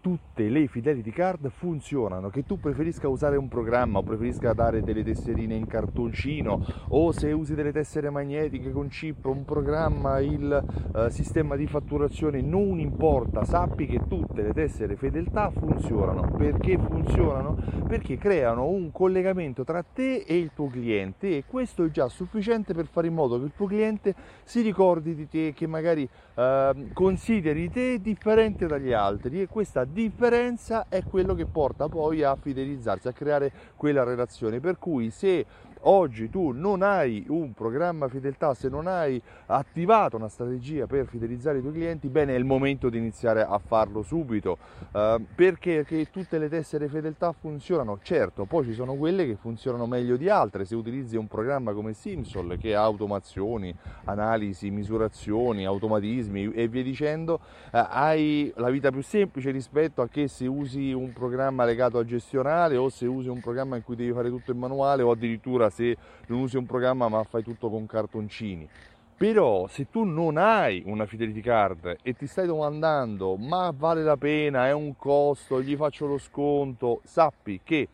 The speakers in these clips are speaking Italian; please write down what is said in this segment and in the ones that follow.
tutte le fidelity card funzionano, che tu preferisca usare un programma o preferisca dare delle tesserine in cartoncino o se usi delle tessere magnetiche con chip, un programma, il uh, sistema di fatturazione, non importa, sappi che tutte le tessere fedeltà funzionano. Perché funzionano? Perché creano un collegamento tra te e il tuo cliente e questo è già sufficiente per fare in modo che il tuo cliente si ricordi di te, che magari uh, consideri te differente dagli altri e questa differenza è quello che porta poi a fidelizzarsi, a creare quella relazione. Per cui se oggi tu non hai un programma fedeltà, se non hai attivato una strategia per fidelizzare i tuoi clienti, bene è il momento di iniziare a farlo subito. Uh, perché? Tutte le tessere fedeltà funzionano, certo, poi ci sono quelle che funzionano meglio di altre. Se utilizzi un programma come Simsol che ha automazioni, analisi, misurazioni, automatismi e via dicendo, uh, hai la vita più semplice rispetto a che se usi un programma legato al gestionale o se usi un programma in cui devi fare tutto in manuale o addirittura se non usi un programma ma fai tutto con cartoncini. Però se tu non hai una fidelity card e ti stai domandando ma vale la pena, è un costo, gli faccio lo sconto, sappi che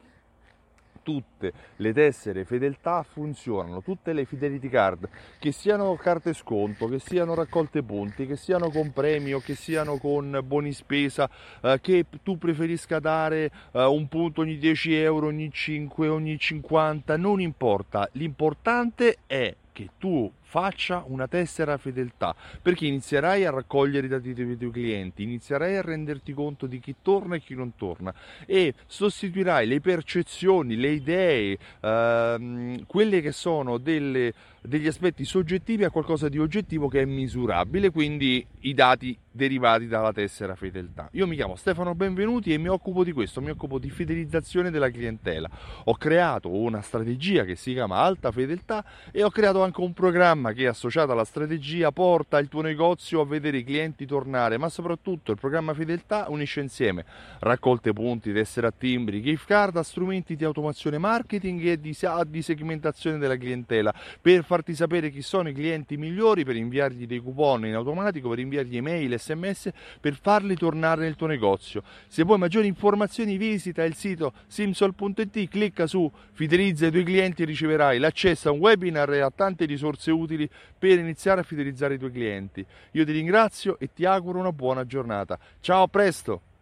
tutte le tessere fedeltà funzionano, tutte le fidelity card, che siano carte sconto, che siano raccolte punti, che siano con premi o che siano con buoni spesa, eh, che tu preferisca dare eh, un punto ogni 10 euro, ogni 5, ogni 50, non importa, l'importante è che tu faccia una tessera fedeltà perché inizierai a raccogliere i dati dei tuoi clienti, inizierai a renderti conto di chi torna e chi non torna e sostituirai le percezioni, le idee, ehm, quelle che sono delle, degli aspetti soggettivi a qualcosa di oggettivo che è misurabile, quindi i dati derivati dalla tessera fedeltà. Io mi chiamo Stefano Benvenuti e mi occupo di questo, mi occupo di fidelizzazione della clientela. Ho creato una strategia che si chiama Alta Fedeltà e ho creato anche un programma che associato alla strategia porta il tuo negozio a vedere i clienti tornare, ma soprattutto il programma Fedeltà unisce insieme raccolte punti, tessere a timbri, gift card, strumenti di automazione marketing e di, di segmentazione della clientela per farti sapere chi sono i clienti migliori, per inviargli dei coupon in automatico, per inviargli email, sms per farli tornare nel tuo negozio. Se vuoi maggiori informazioni visita il sito simsol.it, clicca su fidelizza i tuoi clienti e riceverai l'accesso a un webinar e a tante risorse utili per iniziare a fidelizzare i tuoi clienti. Io ti ringrazio e ti auguro una buona giornata. Ciao, a presto!